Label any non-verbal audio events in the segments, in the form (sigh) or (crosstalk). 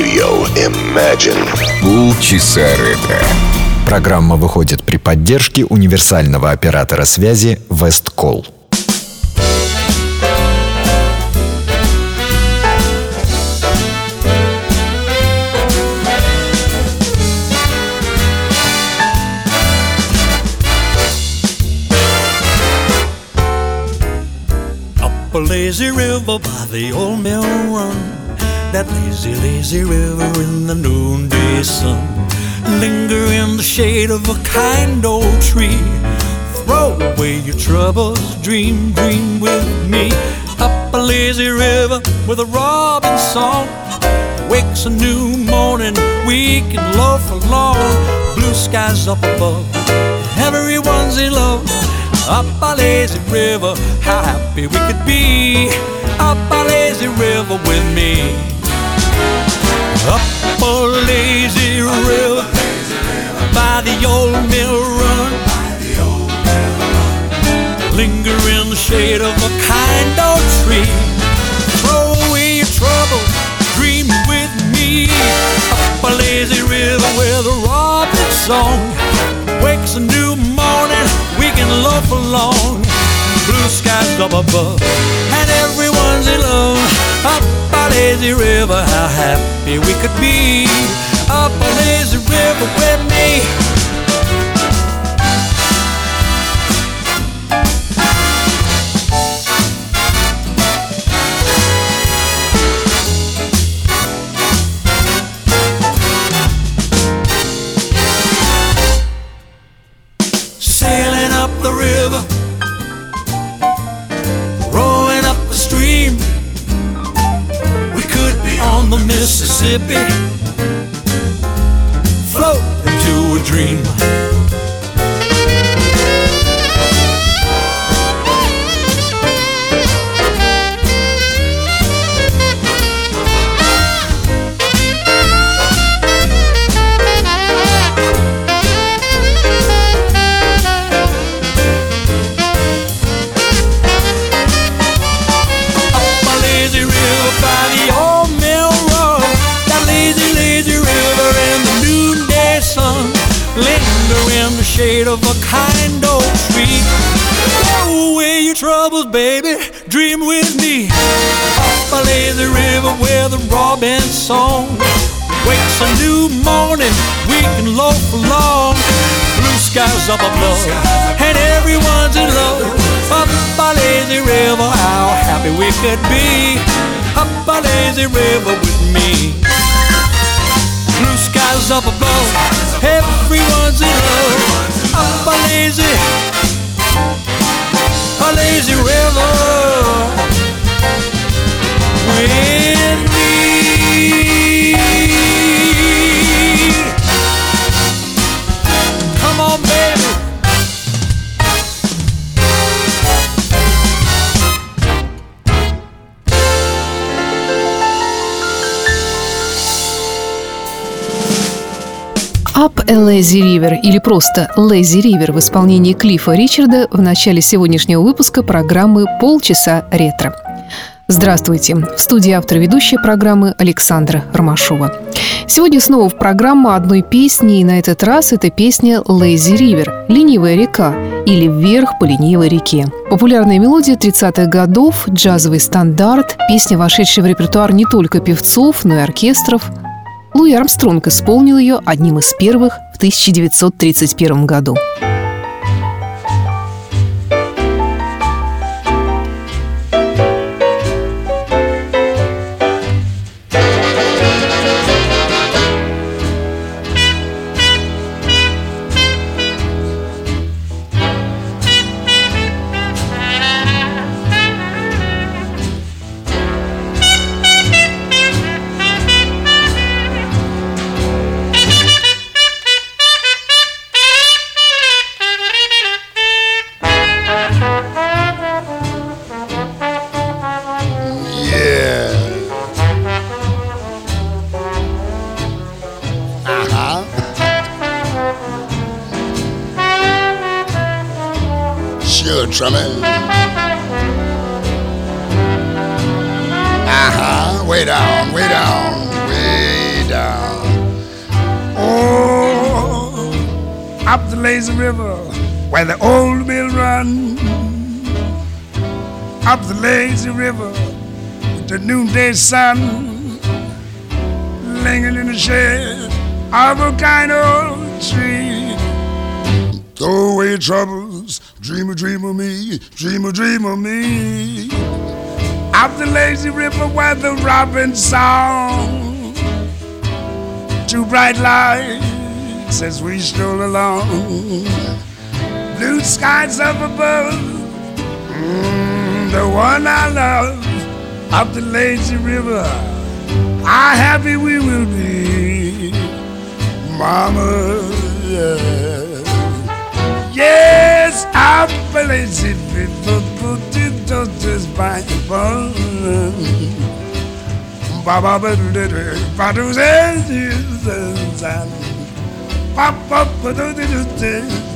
Radio Imagine. Полчаса ретро. Программа выходит при поддержке универсального оператора связи Весткол. Up a lazy river by the old mill run. That lazy, lazy river in the noonday sun. Linger in the shade of a kind old tree. Throw away your troubles, dream, dream with me. Up a lazy river with a robin song. Wakes a new morning, we can loaf along. Blue skies up above, everyone's in love. Up a lazy river, how happy we could be. Up a lazy river with shade of a kind old tree. Throw away your troubles, dream with me. Up a lazy river with a robin song. Wakes a new morning, we can loaf along. Blue skies up above, and everyone's in love. Up a lazy river, how happy we could be. Up a lazy river with me. The Mississippi, float into a dream. River with a robin song. Wakes a new morning, we can loaf along. Blue skies up above, and everyone's in love. Up a lazy river, how happy we could be. Up a lazy river with me. Blue skies up above, everyone's in love. Up a lazy, a lazy river with Lazy River или просто Lazy River в исполнении Клиффа Ричарда в начале сегодняшнего выпуска программы «Полчаса ретро». Здравствуйте! В студии автор ведущей программы Александра Ромашова. Сегодня снова в программу одной песни, и на этот раз это песня «Lazy River» – «Ленивая река» или «Вверх по ленивой реке». Популярная мелодия 30-х годов, джазовый стандарт, песня, вошедшая в репертуар не только певцов, но и оркестров. Луи Армстронг исполнил ее одним из первых в 1931 году. way down, way down, way down. Oh, up the lazy river where the old mill run. Up the lazy river with the noonday sun. Lingering in the shade of a kind old tree. Throw away your troubles, dream a dream of me, dream a dream of me. Up the lazy river where the robin song, two bright lights as we stroll along, blue skies up above, mm, the one I love. Up the lazy river, how happy we will be, Mama. Yeah. Yes, I believe it. On this Bible. Baba, but Badu says Jesus and Papa, do.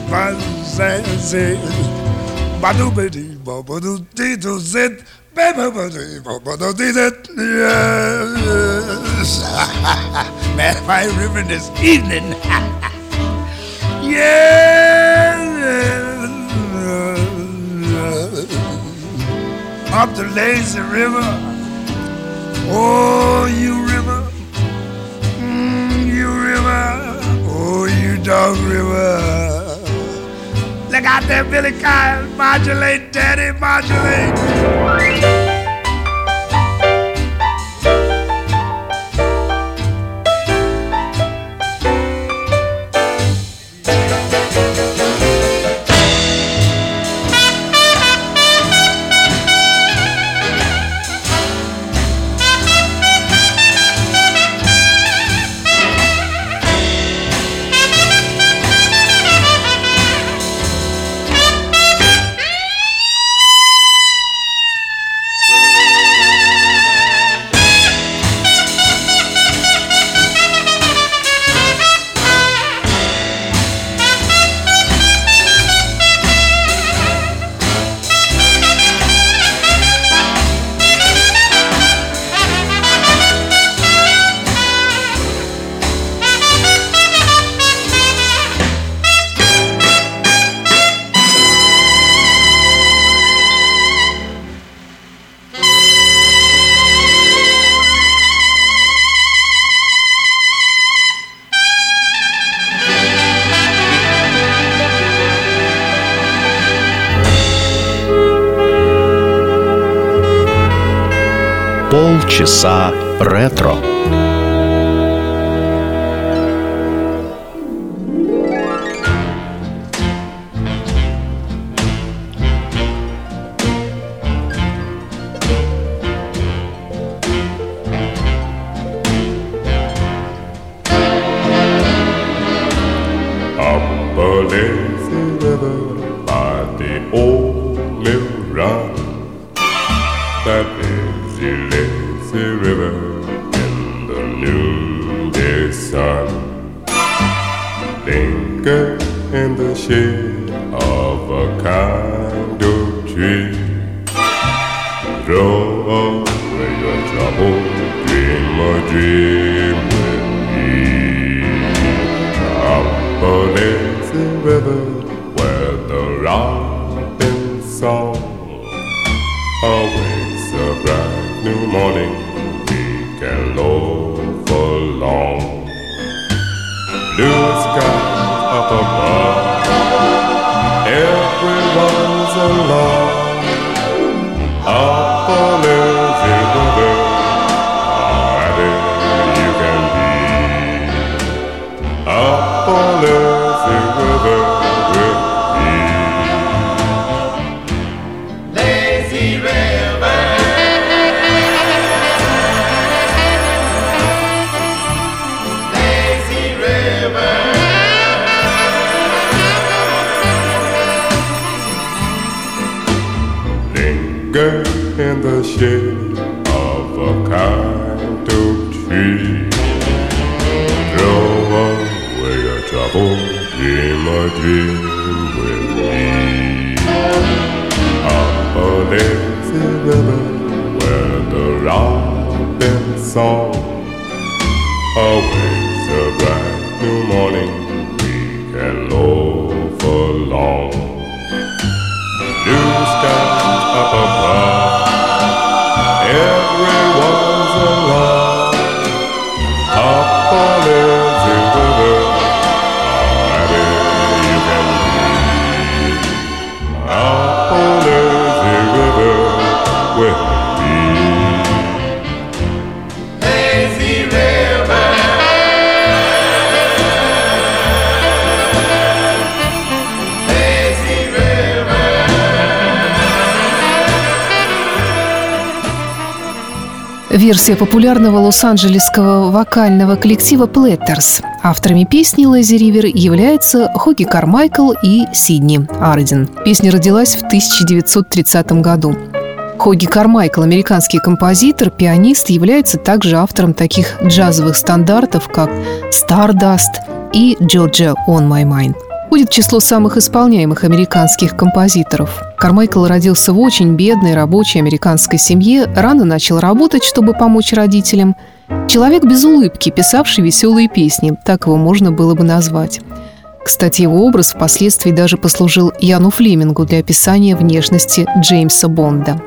Badu says, Badu, Betty, Baba, do this. It, Baby, Baba, do this. Yes. (laughs) Man, my river this evening. (laughs) Yeah. Up the lazy river. Oh, you river. Mm, you river. Oh, you dog river. Look out there, Billy Kyle. Modulate, daddy, modulate. Полчаса ретро. New morning. Where the robin song awakes a bright new morning. We can low along. Blue skies above, Версия популярного лос-анджелесского вокального коллектива Platters. Авторами песни «Лэзи Ривер» являются Хоги Кармайкл и Сидни Арден. Песня родилась в 1930 году. Хоги Кармайкл, американский композитор, пианист, является также автором таких джазовых стандартов, как «Stardust» и «Georgia on my mind» входит в число самых исполняемых американских композиторов. Кармайкл родился в очень бедной рабочей американской семье, рано начал работать, чтобы помочь родителям. Человек без улыбки, писавший веселые песни, так его можно было бы назвать. Кстати, его образ впоследствии даже послужил Яну Флемингу для описания внешности Джеймса Бонда.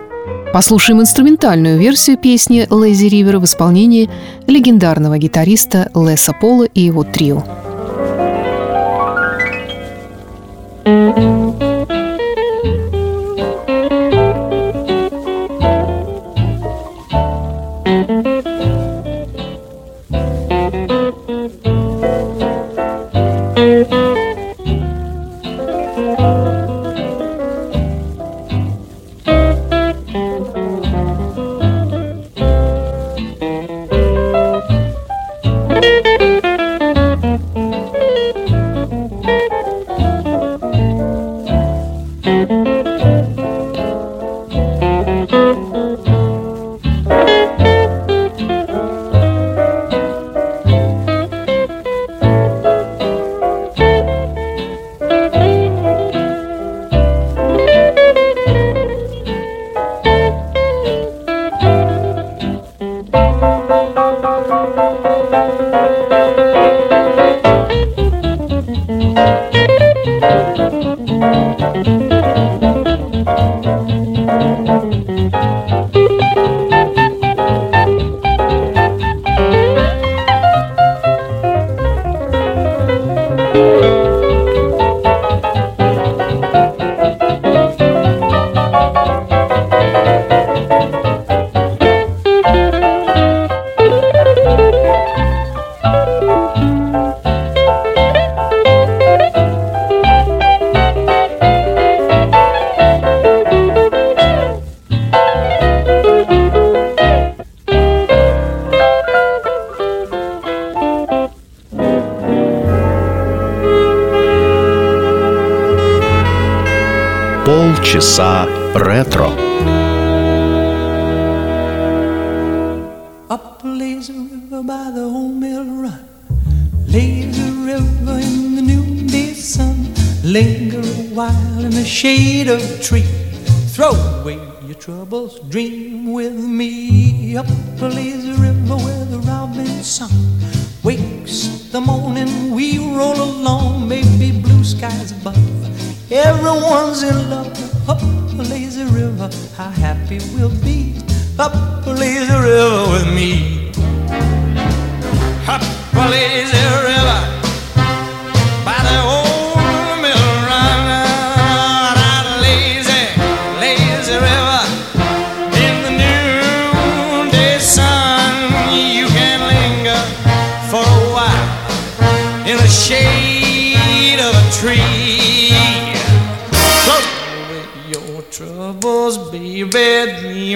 Послушаем инструментальную версию песни «Лэзи Ривер» в исполнении легендарного гитариста Леса Пола и его трио. Полчаса ретро. Up lazy river by the old mill run. Lazy river in the noonday sun. Linger a while in the shade of a tree. Throw away your troubles, dream we'll be. Up lazy river with me. Up lazy river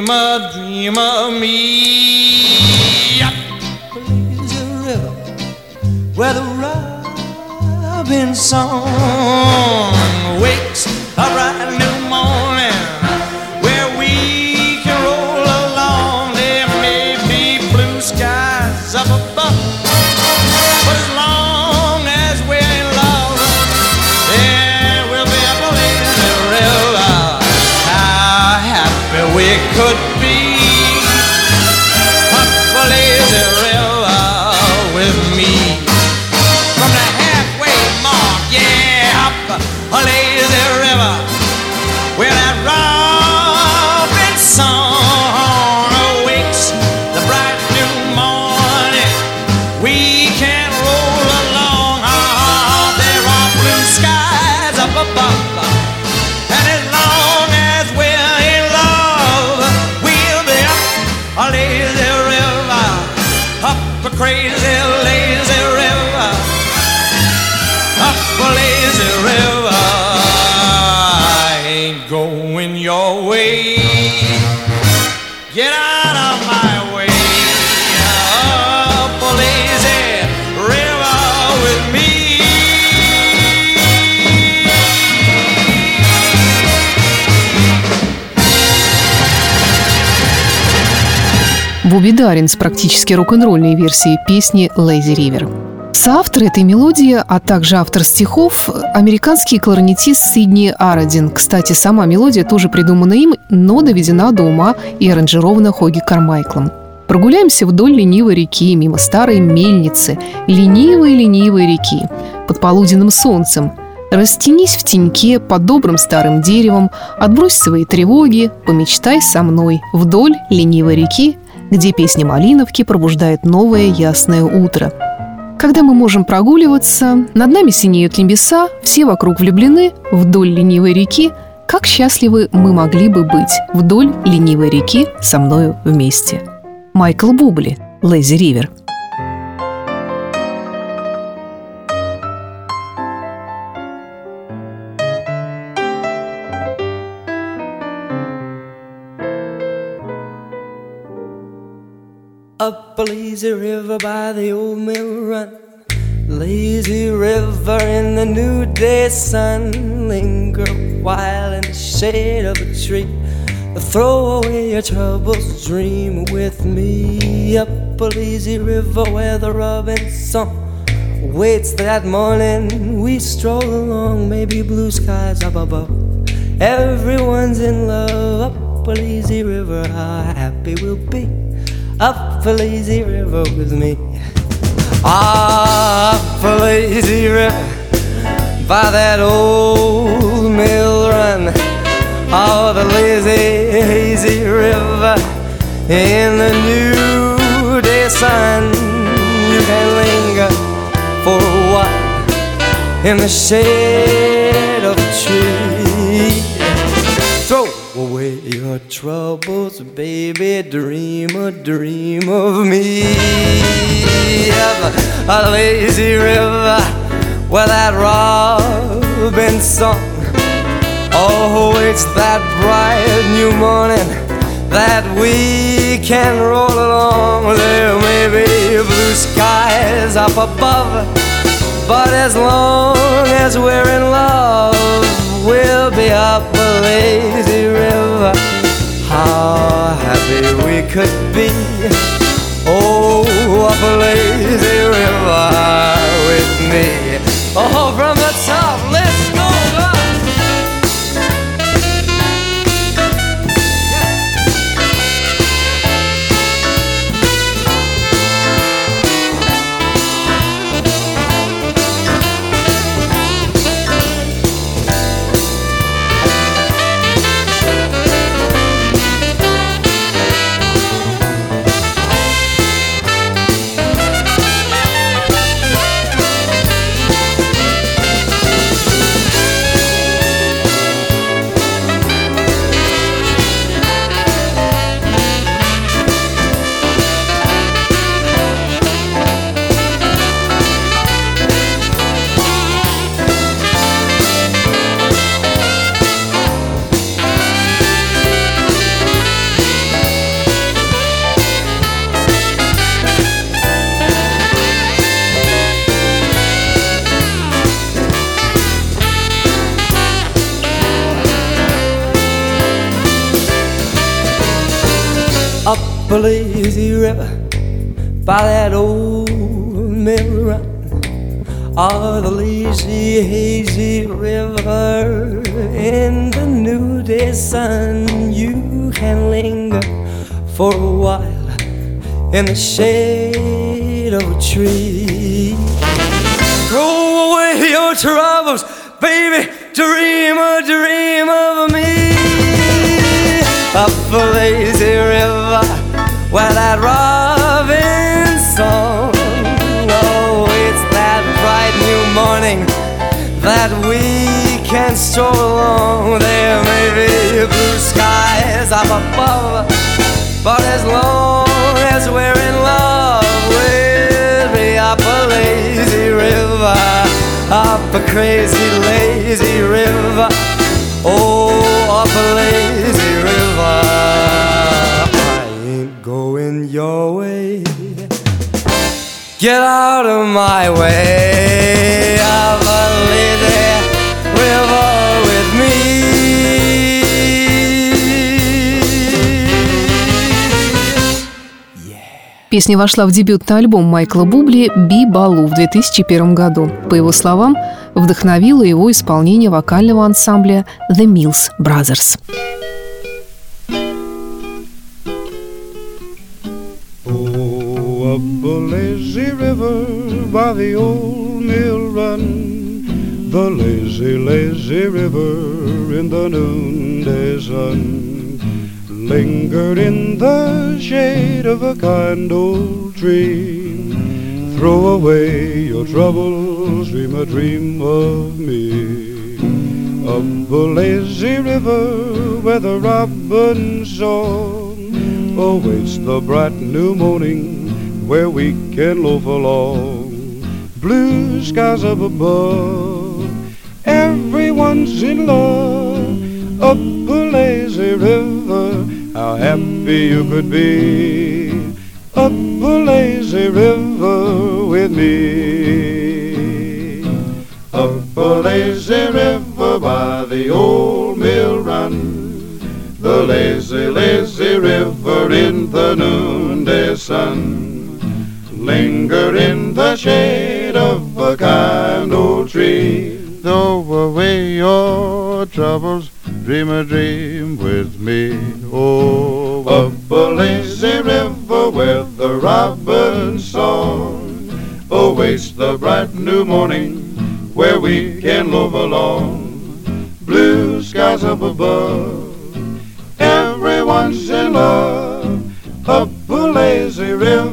baby. Dream a dream of me. Up a lazy river where the robin song wakes a bright new we could Буби Дарин с практически рок-н-ролльной версией песни «Lazy River». Соавтор этой мелодии, а также автор стихов – американский кларнетист Сидни Арадин. Кстати, сама мелодия тоже придумана им, но доведена до ума и аранжирована Хоги Кармайклом. Прогуляемся вдоль ленивой реки, мимо старой мельницы, ленивой-ленивой реки, под полуденным солнцем. Растянись в теньке под добрым старым деревом, отбрось свои тревоги, помечтай со мной вдоль ленивой реки, где песня Малиновки пробуждает новое ясное утро. Когда мы можем прогуливаться, над нами синеют небеса, все вокруг влюблены, вдоль ленивой реки, как счастливы мы могли бы быть вдоль ленивой реки со мною вместе. Майкл Бубли, Лэзи Ривер. Up a lazy river by the old mill run. Lazy river in the new day sun. Linger a while in the shade of a tree. Throw away your troubles, dream with me. Up a lazy river where the robin song waits that morning. We stroll along, maybe blue skies up above. Everyone's in love. Up a lazy river, how happy we'll be up a lazy river with me. Up a lazy river by that old mill run. Oh, the lazy, hazy river in the new day sun. You can linger for a while in the shade of a tree. Throw away your troubles, baby. Dream a dream of me. A lazy river where that robin song. Oh, it's that bright new morning that we can roll along. There may be blue skies up above, but as long as we're in love, we'll be up the lazy river. How happy we could be. Oh, up a lazy river with me. Oh, from the top, lazy river by that old mill run. Ah, the lazy, hazy river in the new day sun. You can linger for a while in the shade of a tree. Throw away your troubles, baby. Dream a dream of me. Up a lazy river why that robin song? Oh, it's that bright new morning that we can stroll along. There may be blue skies up above, but as long as we're in love, we'll be up a lazy river, up a crazy lazy river. Oh, up a lazy river. Going your way. Get out of my way. Up a lazy river with me. Песня вошла в дебютный альбом Майкла Бубли «Би Балу» в 2001 году. По его словам, вдохновило его исполнение вокального ансамбля «The Mills Brothers». Up a lazy river by the old mill run, the lazy, lazy river in the noonday sun. Lingered in the shade of a kind old tree. Throw away your troubles, dream a dream of me. Up the lazy river where the robin song awaits the bright new morning where we can loaf along. Blue skies up above, everyone's in love. Up a lazy river, how happy you could be. Up a lazy river with me. Up a lazy river by the old mill run. The lazy, lazy river in the noonday sun. Linger in the shade of a kind old tree. Throw away your troubles, dream a dream with me. Oh, up a lazy river where the robin's song awaits the bright new morning where we can love along. Blue skies up above everyone's in love. Up a lazy river,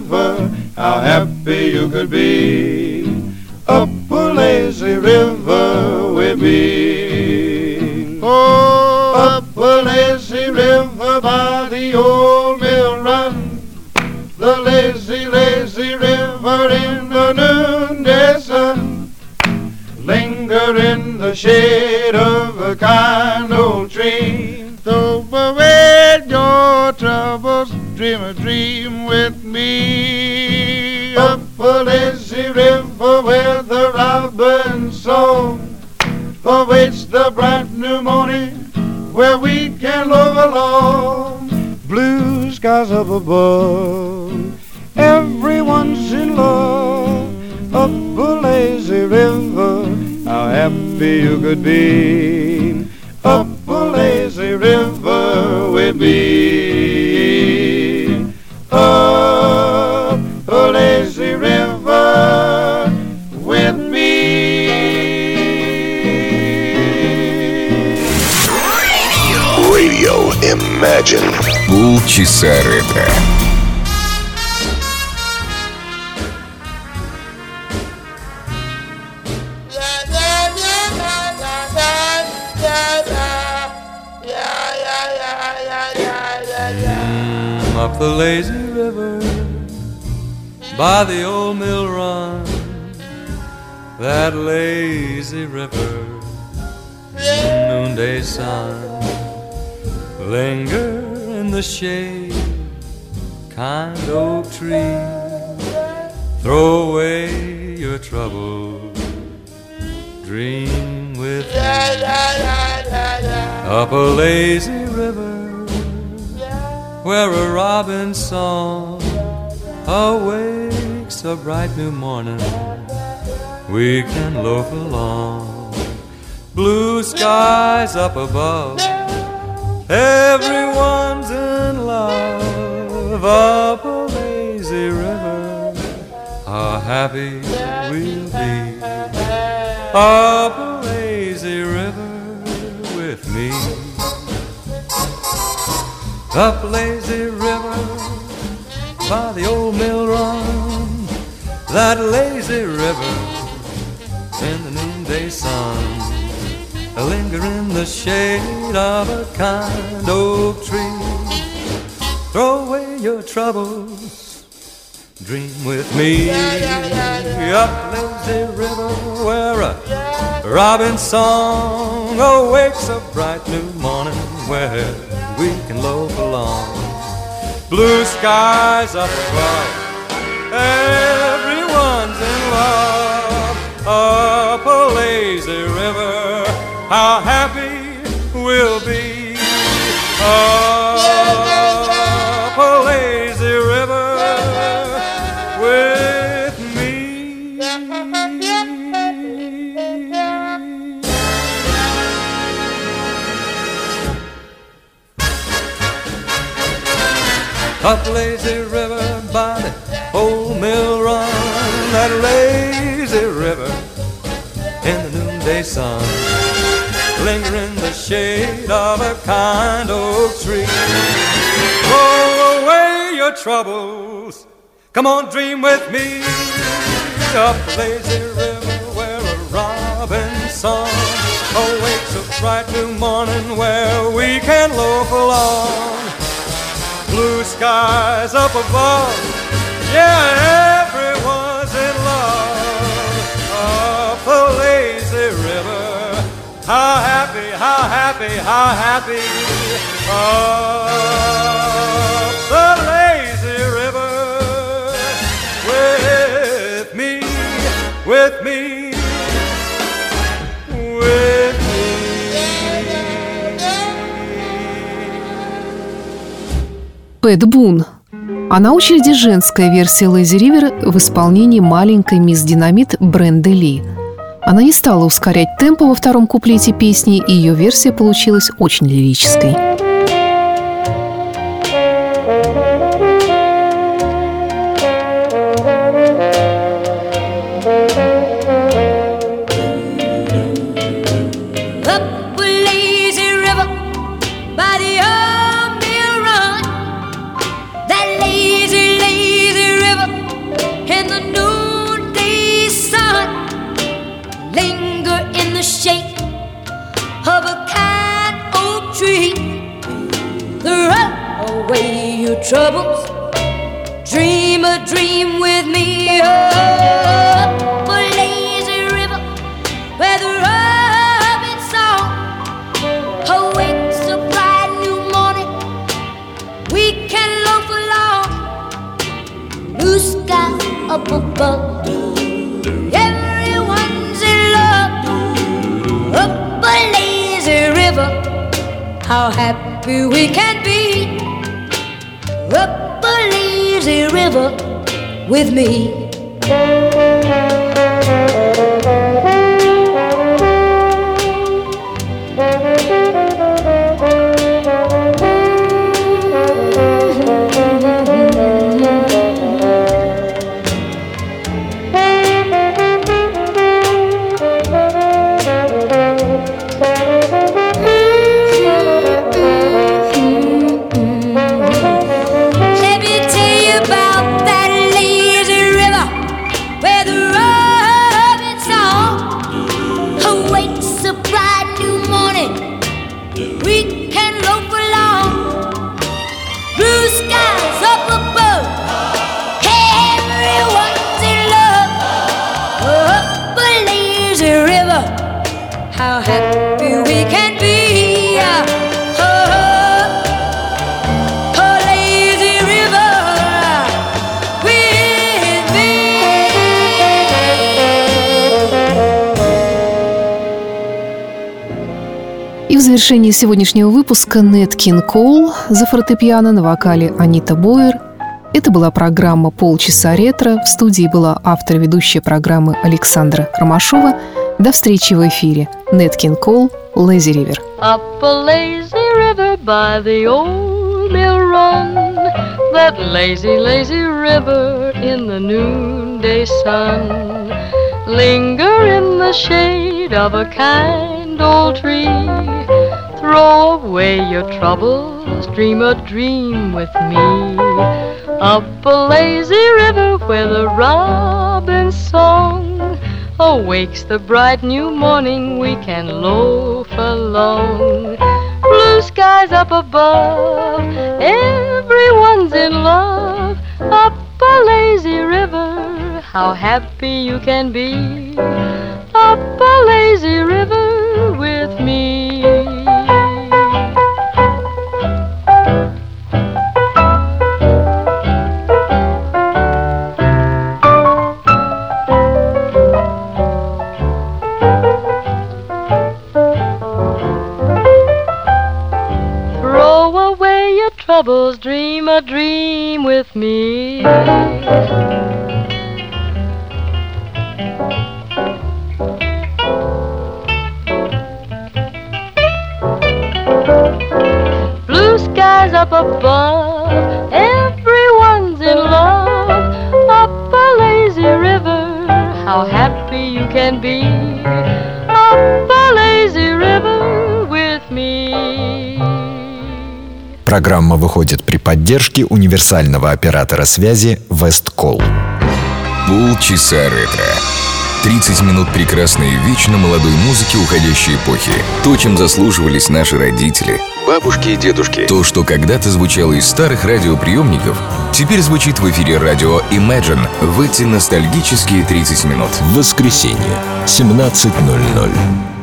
how happy you could be. Up a lazy river with me. Oh, up a lazy river by the old mill run. The lazy, lazy river in the noonday sun. Linger in the shade of a kind old tree. Throw away your troubles, dream a dream with me. A lazy river where the robin's song For awaits the bright new morning where we can love along. Blue skies up above, everyone's in love. Up a lazy river, how happy you could be. Up a lazy river with me. Radio Imagine. Полчаса ретро. up the lazy river by the old mill run. That lazy river, noonday sun, linger in the shade, kind oak tree. Throw away your troubles, dream with me. Up a lazy river where a robin's song awakes a bright new morning. We can loaf along, blue skies up above. Happy we'll be up a lazy river with me up lazy river by the old mill run. That lazy river in the noonday sun. I Linger in the shade of a kind oak tree. Throw away your troubles, dream with me. Up lazy river where a Robin's song awakes a bright new morning where we can loaf along. Blue skies up above, everyone's in love. Up a lazy river, how happy we'll be. Linger in the shade of a kind oak tree. Roll away your troubles, come on, dream with me. Up the lazy river where a robin song awakes a bright new morning where we can loaf along blue skies up above. Yeah, everyone's in love. Up a lazy river. How happy, how happy, how happy. Up the lazy river. With me, with me, Пэт Бун. А на очереди женская версия Лэзи Ривер в исполнении маленькой мисс Динамит Бренды Ли. Она не стала ускорять темпы во втором куплете песни, и ее версия получилась очень лирической. Tree. Throw away your troubles. Dream a dream with me. Up a lazy river where the robin song awakes oh, a bright new morning. We can loaf along, blue sky up above. How happy we can be. Up a lazy river with me. Завершении сегодняшнего выпуска Нет Кин Коул за фортепиано на вокале Анита Бойер. Это была программа «Полчаса ретро». В студии была автор и ведущая программы Александра Ромашова. До встречи в эфире. Нет Кин Коул, lazy river. Linger in the shade of a kind old tree. Throw away your troubles, dream a dream with me. Up a lazy river where the robin's song awakes the bright new morning, we can loaf along. Blue skies up above, everyone's in love. Up a lazy river, how happy you can be. up a lazy river with me. Troubles, dream a dream with me. Blue skies up above, everyone's in love. Up a lazy river, how happy you can be. Программа выходит при поддержке универсального оператора связи Весткол. Полчаса ретро. 30 минут прекрасной вечно молодой музыки уходящей эпохи. То, чем заслуживались наши родители. Бабушки и дедушки. То, что когда-то звучало из старых радиоприемников, теперь звучит в эфире радио Imagine в эти ностальгические 30 минут. Воскресенье, 17.00.